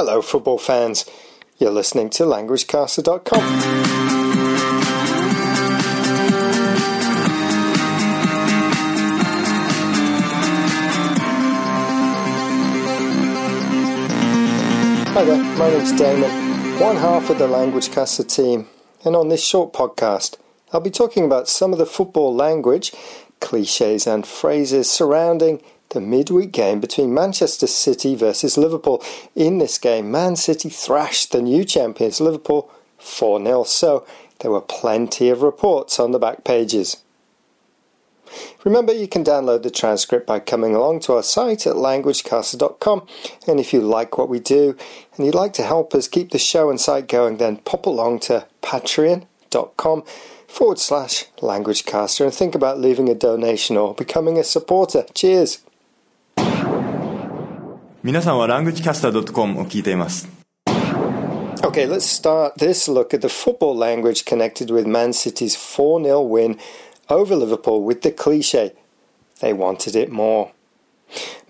Hello, football fans. You're listening to LanguageCaster.com. Hi there, my name's Damon, one half of the LanguageCaster team, and on this short podcast, I'll be talking about some of the football language, cliches, and phrases surrounding the midweek game between Manchester City versus Liverpool. In this game, Man City thrashed the new champions Liverpool 4 0, so there were plenty of reports on the back pages. Remember, you can download the transcript by coming along to our site at languagecaster.com. And if you like what we do and you'd like to help us keep the show and site going, then pop along to patreon.com forward slash languagecaster and think about leaving a donation or becoming a supporter. Cheers! 皆さんは languagecaster.com を聞いています。Okay, let's start this look at the football language connected with Man City's 4 0 win over Liverpool with the cliche, they wanted it more.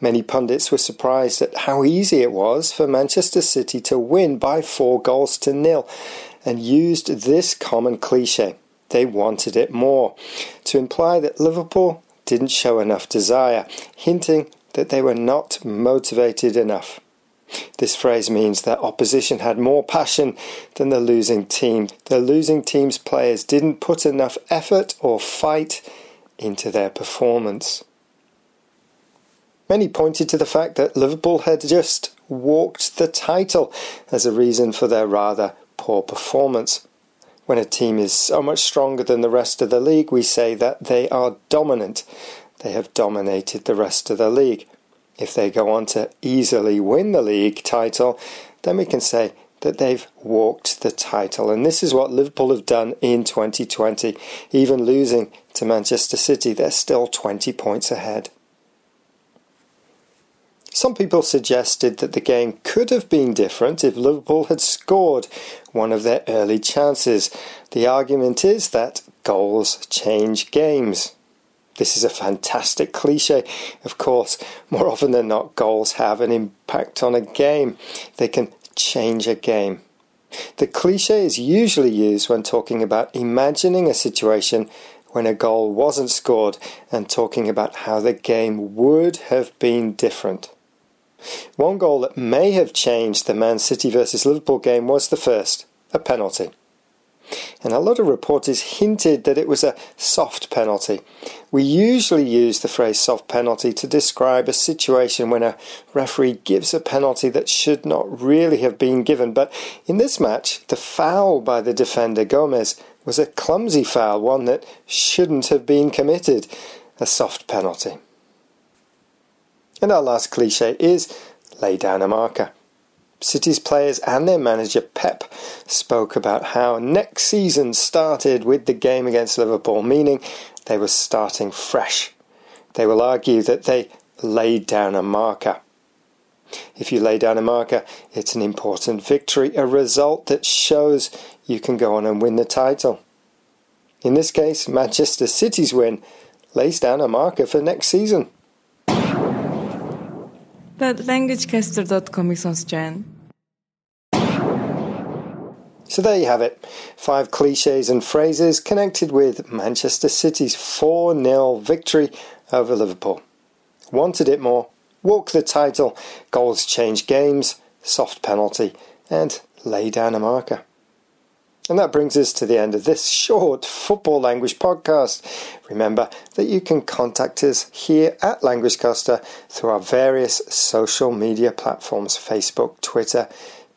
Many pundits were surprised at how easy it was for Manchester City to win by four goals to nil and used this common cliche, they wanted it more, to imply that Liverpool didn't show enough desire, hinting that they were not motivated enough. This phrase means that opposition had more passion than the losing team. The losing team's players didn't put enough effort or fight into their performance. Many pointed to the fact that Liverpool had just walked the title as a reason for their rather poor performance. When a team is so much stronger than the rest of the league, we say that they are dominant they have dominated the rest of the league. If they go on to easily win the league title, then we can say that they've walked the title. And this is what Liverpool have done in 2020. Even losing to Manchester City, they're still 20 points ahead. Some people suggested that the game could have been different if Liverpool had scored one of their early chances. The argument is that goals change games. This is a fantastic cliche. Of course, more often than not, goals have an impact on a game. They can change a game. The cliche is usually used when talking about imagining a situation when a goal wasn't scored and talking about how the game would have been different. One goal that may have changed the Man City versus Liverpool game was the first, a penalty and a lot of reporters hinted that it was a soft penalty. We usually use the phrase soft penalty to describe a situation when a referee gives a penalty that should not really have been given, but in this match, the foul by the defender Gomez was a clumsy foul, one that shouldn't have been committed, a soft penalty. And our last cliche is lay down a marker. City's players and their manager Pep spoke about how next season started with the game against Liverpool, meaning they were starting fresh. They will argue that they laid down a marker. If you lay down a marker, it's an important victory, a result that shows you can go on and win the title. In this case, Manchester City's win lays down a marker for next season. But languagecaster.com is on Jan. So there you have it. Five cliches and phrases connected with Manchester City's 4 0 victory over Liverpool. Wanted it more, walk the title, goals change games, soft penalty, and lay down a marker. And that brings us to the end of this short football language podcast. Remember that you can contact us here at LanguageCaster through our various social media platforms Facebook, Twitter,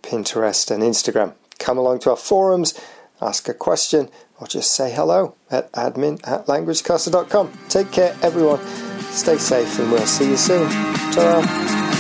Pinterest, and Instagram. Come along to our forums, ask a question, or just say hello at admin at languagecaster.com. Take care, everyone. Stay safe, and we'll see you soon. ta